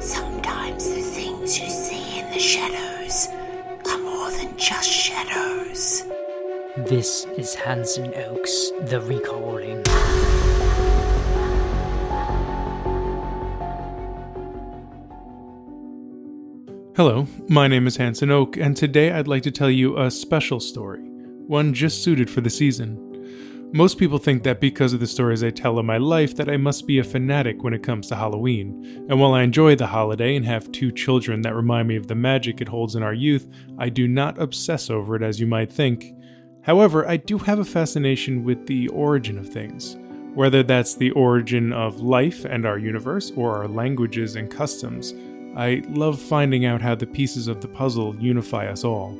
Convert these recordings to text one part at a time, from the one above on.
Sometimes the things you see in the shadows are more than just shadows. This is Hanson Oaks, the recalling. Hello, my name is Hanson Oak, and today I'd like to tell you a special story, one just suited for the season. Most people think that because of the stories I tell of my life that I must be a fanatic when it comes to Halloween. And while I enjoy the holiday and have two children that remind me of the magic it holds in our youth, I do not obsess over it as you might think. However, I do have a fascination with the origin of things. Whether that's the origin of life and our universe or our languages and customs, I love finding out how the pieces of the puzzle unify us all.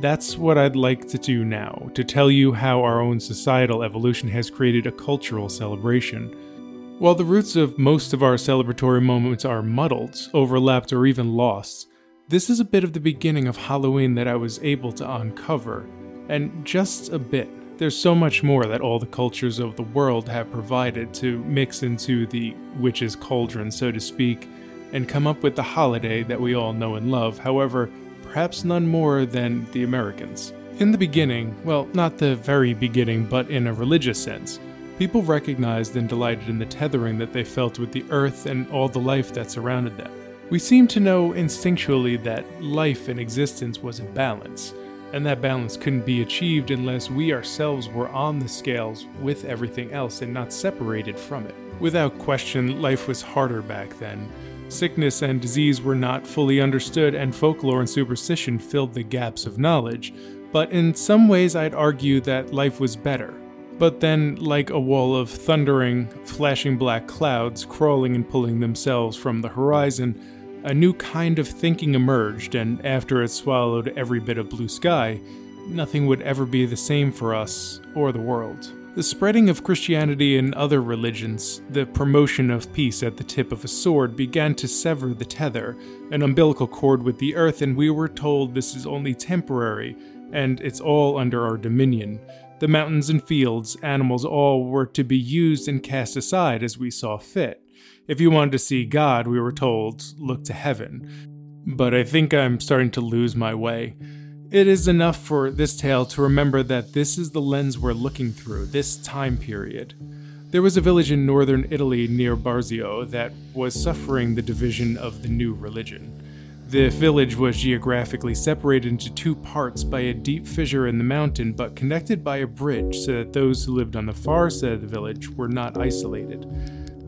That's what I'd like to do now, to tell you how our own societal evolution has created a cultural celebration. While the roots of most of our celebratory moments are muddled, overlapped, or even lost, this is a bit of the beginning of Halloween that I was able to uncover. And just a bit. There's so much more that all the cultures of the world have provided to mix into the witch's cauldron, so to speak, and come up with the holiday that we all know and love. However, perhaps none more than the Americans. In the beginning, well, not the very beginning, but in a religious sense, people recognized and delighted in the tethering that they felt with the earth and all the life that surrounded them. We seem to know instinctually that life and existence was in balance, and that balance couldn't be achieved unless we ourselves were on the scales with everything else and not separated from it. Without question, life was harder back then, Sickness and disease were not fully understood, and folklore and superstition filled the gaps of knowledge, but in some ways I'd argue that life was better. But then, like a wall of thundering, flashing black clouds crawling and pulling themselves from the horizon, a new kind of thinking emerged, and after it swallowed every bit of blue sky, nothing would ever be the same for us or the world. The spreading of Christianity and other religions, the promotion of peace at the tip of a sword, began to sever the tether, an umbilical cord with the earth, and we were told this is only temporary, and it's all under our dominion. The mountains and fields, animals, all were to be used and cast aside as we saw fit. If you wanted to see God, we were told, look to heaven. But I think I'm starting to lose my way. It is enough for this tale to remember that this is the lens we're looking through, this time period. There was a village in northern Italy near Barzio that was suffering the division of the new religion. The village was geographically separated into two parts by a deep fissure in the mountain, but connected by a bridge so that those who lived on the far side of the village were not isolated.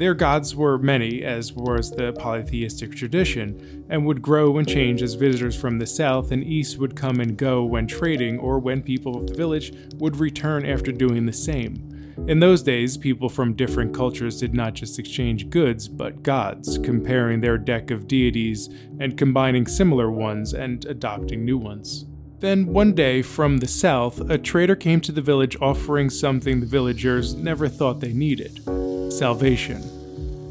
Their gods were many, as was the polytheistic tradition, and would grow and change as visitors from the south and east would come and go when trading or when people of the village would return after doing the same. In those days, people from different cultures did not just exchange goods, but gods, comparing their deck of deities and combining similar ones and adopting new ones. Then, one day, from the south, a trader came to the village offering something the villagers never thought they needed salvation.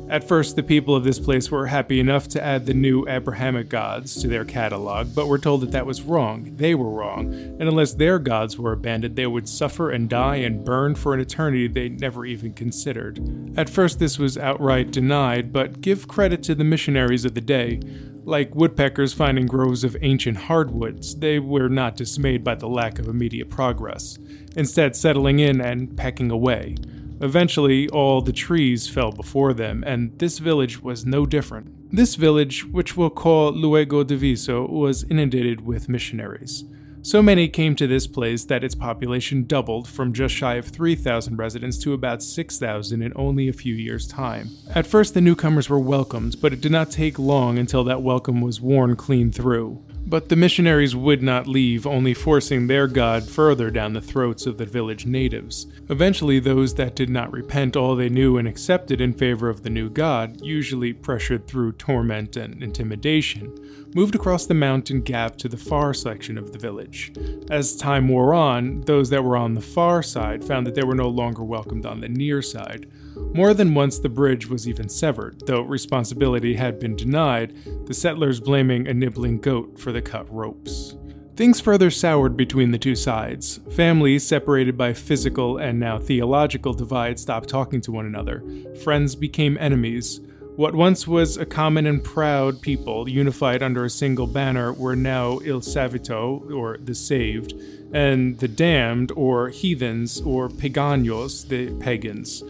At first, the people of this place were happy enough to add the new Abrahamic gods to their catalog, but were told that that was wrong. They were wrong, and unless their gods were abandoned, they would suffer and die and burn for an eternity they never even considered. At first, this was outright denied, but give credit to the missionaries of the day. Like woodpeckers finding groves of ancient hardwoods, they were not dismayed by the lack of immediate progress, instead, settling in and pecking away. Eventually, all the trees fell before them, and this village was no different. This village, which we'll call Luego di Viso, was inundated with missionaries. So many came to this place that its population doubled from just shy of 3,000 residents to about 6,000 in only a few years' time. At first, the newcomers were welcomed, but it did not take long until that welcome was worn clean through. But the missionaries would not leave, only forcing their God further down the throats of the village natives. Eventually, those that did not repent all they knew and accepted in favor of the new God, usually pressured through torment and intimidation, moved across the mountain gap to the far section of the village. As time wore on, those that were on the far side found that they were no longer welcomed on the near side. More than once, the bridge was even severed, though responsibility had been denied, the settlers blaming a nibbling goat for the cut ropes. Things further soured between the two sides. Families, separated by physical and now theological divide, stopped talking to one another. Friends became enemies. What once was a common and proud people unified under a single banner were now Il Savito, or the saved, and the damned, or heathens, or paganos, the pagans.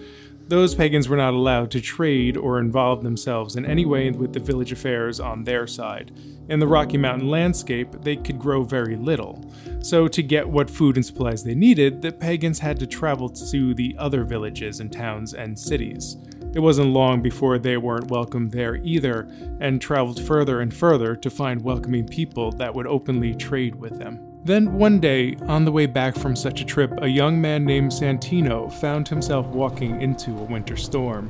Those pagans were not allowed to trade or involve themselves in any way with the village affairs on their side. In the Rocky Mountain landscape, they could grow very little. So, to get what food and supplies they needed, the pagans had to travel to the other villages and towns and cities. It wasn't long before they weren't welcome there either, and traveled further and further to find welcoming people that would openly trade with them. Then one day, on the way back from such a trip, a young man named Santino found himself walking into a winter storm.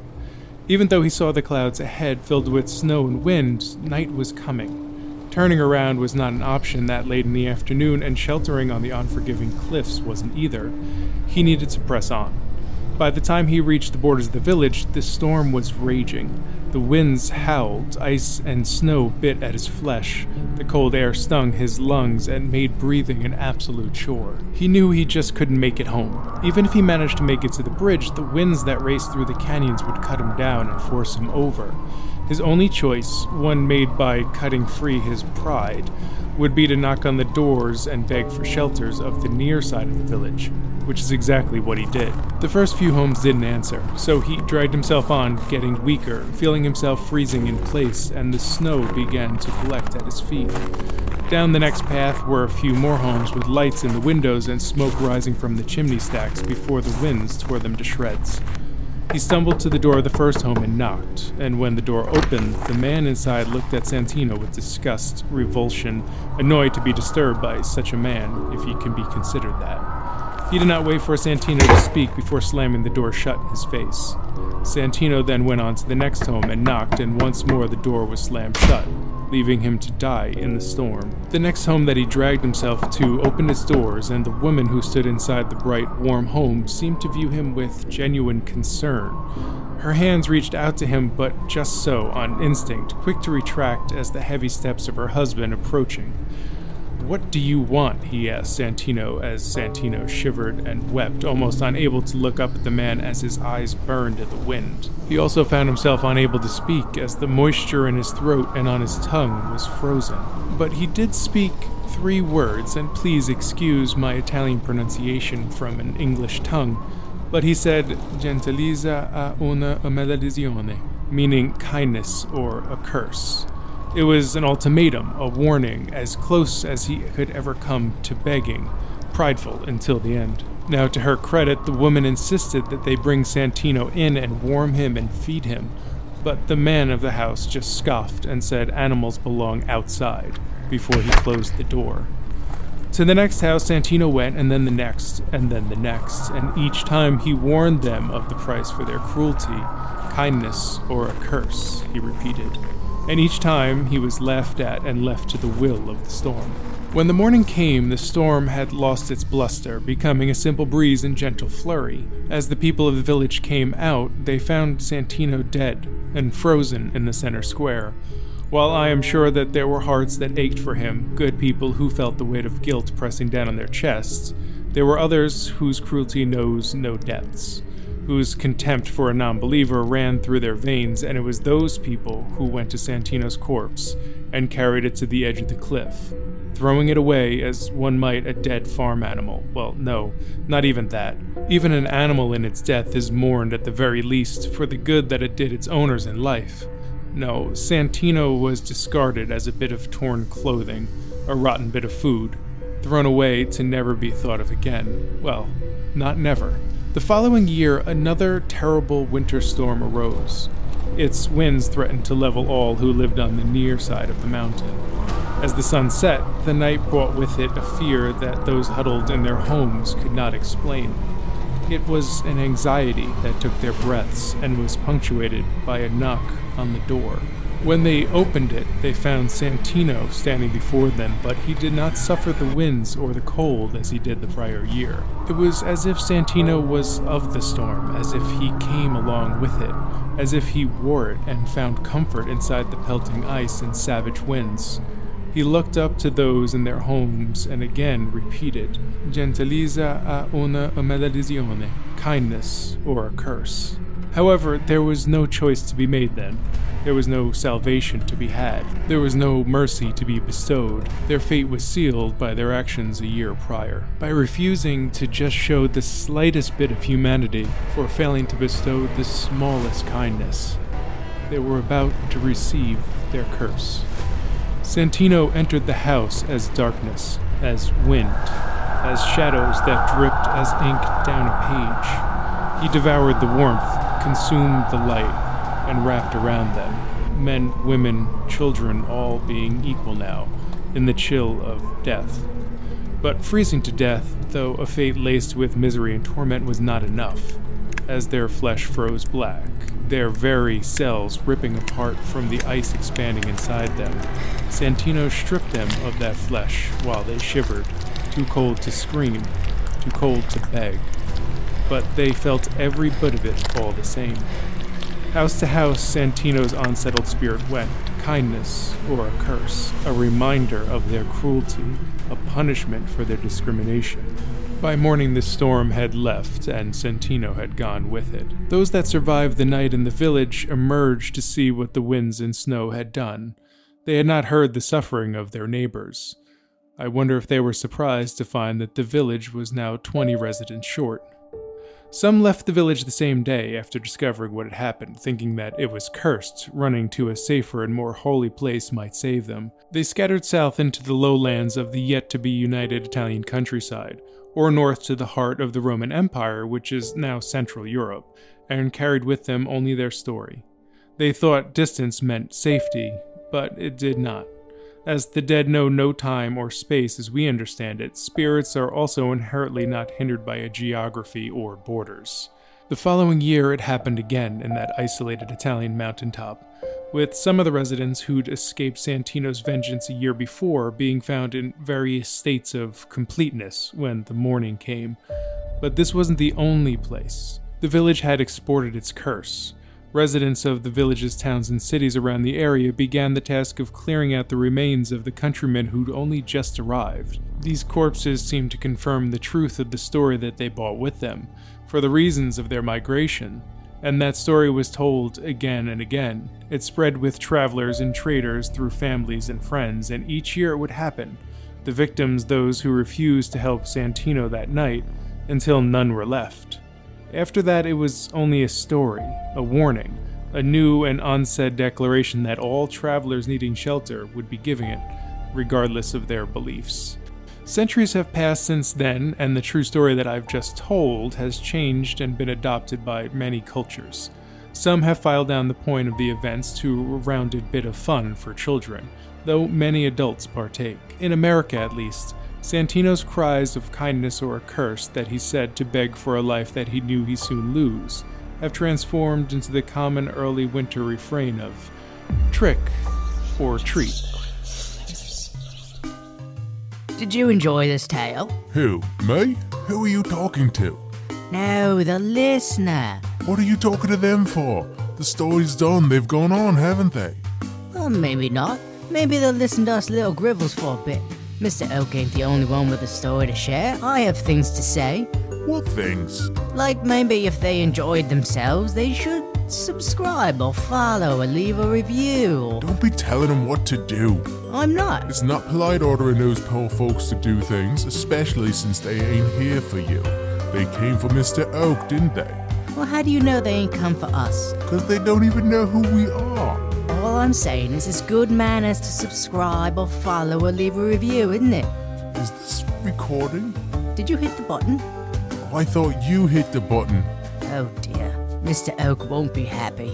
Even though he saw the clouds ahead filled with snow and wind, night was coming. Turning around was not an option that late in the afternoon, and sheltering on the unforgiving cliffs wasn't either. He needed to press on. By the time he reached the borders of the village, the storm was raging. The winds howled, ice and snow bit at his flesh. The cold air stung his lungs and made breathing an absolute chore. He knew he just couldn't make it home. Even if he managed to make it to the bridge, the winds that raced through the canyons would cut him down and force him over. His only choice, one made by cutting free his pride, would be to knock on the doors and beg for shelters of the near side of the village which is exactly what he did. The first few homes didn't answer, so he dragged himself on, getting weaker, feeling himself freezing in place, and the snow began to collect at his feet. Down the next path were a few more homes with lights in the windows and smoke rising from the chimney stacks before the winds tore them to shreds. He stumbled to the door of the first home and knocked, and when the door opened, the man inside looked at Santino with disgust, revulsion, annoyed to be disturbed by such a man, if he can be considered that. He did not wait for Santino to speak before slamming the door shut in his face. Santino then went on to the next home and knocked, and once more the door was slammed shut, leaving him to die in the storm. The next home that he dragged himself to opened its doors, and the woman who stood inside the bright, warm home seemed to view him with genuine concern. Her hands reached out to him, but just so, on instinct, quick to retract as the heavy steps of her husband approaching. What do you want? he asked Santino as Santino shivered and wept, almost unable to look up at the man as his eyes burned at the wind. He also found himself unable to speak as the moisture in his throat and on his tongue was frozen. But he did speak three words, and please excuse my Italian pronunciation from an English tongue, but he said gentilezza a una maledizione, meaning kindness or a curse. It was an ultimatum, a warning, as close as he could ever come to begging, prideful until the end. Now, to her credit, the woman insisted that they bring Santino in and warm him and feed him, but the man of the house just scoffed and said animals belong outside before he closed the door. To the next house Santino went, and then the next, and then the next, and each time he warned them of the price for their cruelty, kindness, or a curse, he repeated and each time he was laughed at and left to the will of the storm. When the morning came, the storm had lost its bluster, becoming a simple breeze and gentle flurry. As the people of the village came out, they found Santino dead and frozen in the center square. While I am sure that there were hearts that ached for him, good people who felt the weight of guilt pressing down on their chests, there were others whose cruelty knows no depths whose contempt for a non believer ran through their veins, and it was those people who went to Santino's corpse and carried it to the edge of the cliff, throwing it away as one might a dead farm animal. Well, no, not even that. Even an animal in its death is mourned at the very least for the good that it did its owners in life. No, Santino was discarded as a bit of torn clothing, a rotten bit of food, thrown away to never be thought of again. Well, not never. The following year, another terrible winter storm arose. Its winds threatened to level all who lived on the near side of the mountain. As the sun set, the night brought with it a fear that those huddled in their homes could not explain. It was an anxiety that took their breaths and was punctuated by a knock on the door. When they opened it, they found Santino standing before them, but he did not suffer the winds or the cold as he did the prior year. It was as if Santino was of the storm, as if he came along with it, as if he wore it and found comfort inside the pelting ice and savage winds. He looked up to those in their homes and again repeated, Gentilezza a una maledizione, kindness or a curse. However, there was no choice to be made then. There was no salvation to be had. There was no mercy to be bestowed. Their fate was sealed by their actions a year prior. By refusing to just show the slightest bit of humanity, for failing to bestow the smallest kindness, they were about to receive their curse. Santino entered the house as darkness, as wind, as shadows that dripped as ink down a page. He devoured the warmth, consumed the light, and wrapped around them, men, women, children all being equal now, in the chill of death. But freezing to death, though a fate laced with misery and torment was not enough, as their flesh froze black, their very cells ripping apart from the ice expanding inside them. Santino stripped them of that flesh while they shivered, too cold to scream, too cold to beg. But they felt every bit of it all the same. House to house, Santino's unsettled spirit went, kindness or a curse, a reminder of their cruelty, a punishment for their discrimination. By morning, the storm had left, and Santino had gone with it. Those that survived the night in the village emerged to see what the winds and snow had done. They had not heard the suffering of their neighbors. I wonder if they were surprised to find that the village was now 20 residents short. Some left the village the same day after discovering what had happened, thinking that it was cursed, running to a safer and more holy place might save them. They scattered south into the lowlands of the yet to be united Italian countryside, or north to the heart of the Roman Empire, which is now Central Europe, and carried with them only their story. They thought distance meant safety, but it did not. As the dead know no time or space as we understand it, spirits are also inherently not hindered by a geography or borders. The following year, it happened again in that isolated Italian mountaintop, with some of the residents who'd escaped Santino's vengeance a year before being found in various states of completeness when the morning came. But this wasn't the only place. The village had exported its curse, Residents of the villages, towns, and cities around the area began the task of clearing out the remains of the countrymen who'd only just arrived. These corpses seemed to confirm the truth of the story that they brought with them, for the reasons of their migration. And that story was told again and again. It spread with travelers and traders through families and friends, and each year it would happen. The victims, those who refused to help Santino that night, until none were left. After that, it was only a story, a warning, a new and unsaid declaration that all travelers needing shelter would be giving it, regardless of their beliefs. Centuries have passed since then, and the true story that I've just told has changed and been adopted by many cultures. Some have filed down the point of the events to a rounded bit of fun for children, though many adults partake. In America, at least, Santino's cries of kindness or a curse that he said to beg for a life that he knew he soon lose have transformed into the common early winter refrain of trick or treat. Did you enjoy this tale? Who? Me? Who are you talking to? No, the listener. What are you talking to them for? The story's done. They've gone on, haven't they? Well, maybe not. Maybe they'll listen to us little grivels for a bit. Mr. Oak ain't the only one with a story to share. I have things to say. What things? Like maybe if they enjoyed themselves, they should subscribe or follow or leave a review. Don't be telling them what to do. I'm not. It's not polite ordering those poor folks to do things, especially since they ain't here for you. They came for Mr. Oak, didn't they? Well, how do you know they ain't come for us? Because they don't even know who we are. All I'm saying is it's good manners to subscribe or follow or leave a review, isn't it? Is this recording? Did you hit the button? Oh, I thought you hit the button. Oh dear. Mr. Oak won't be happy.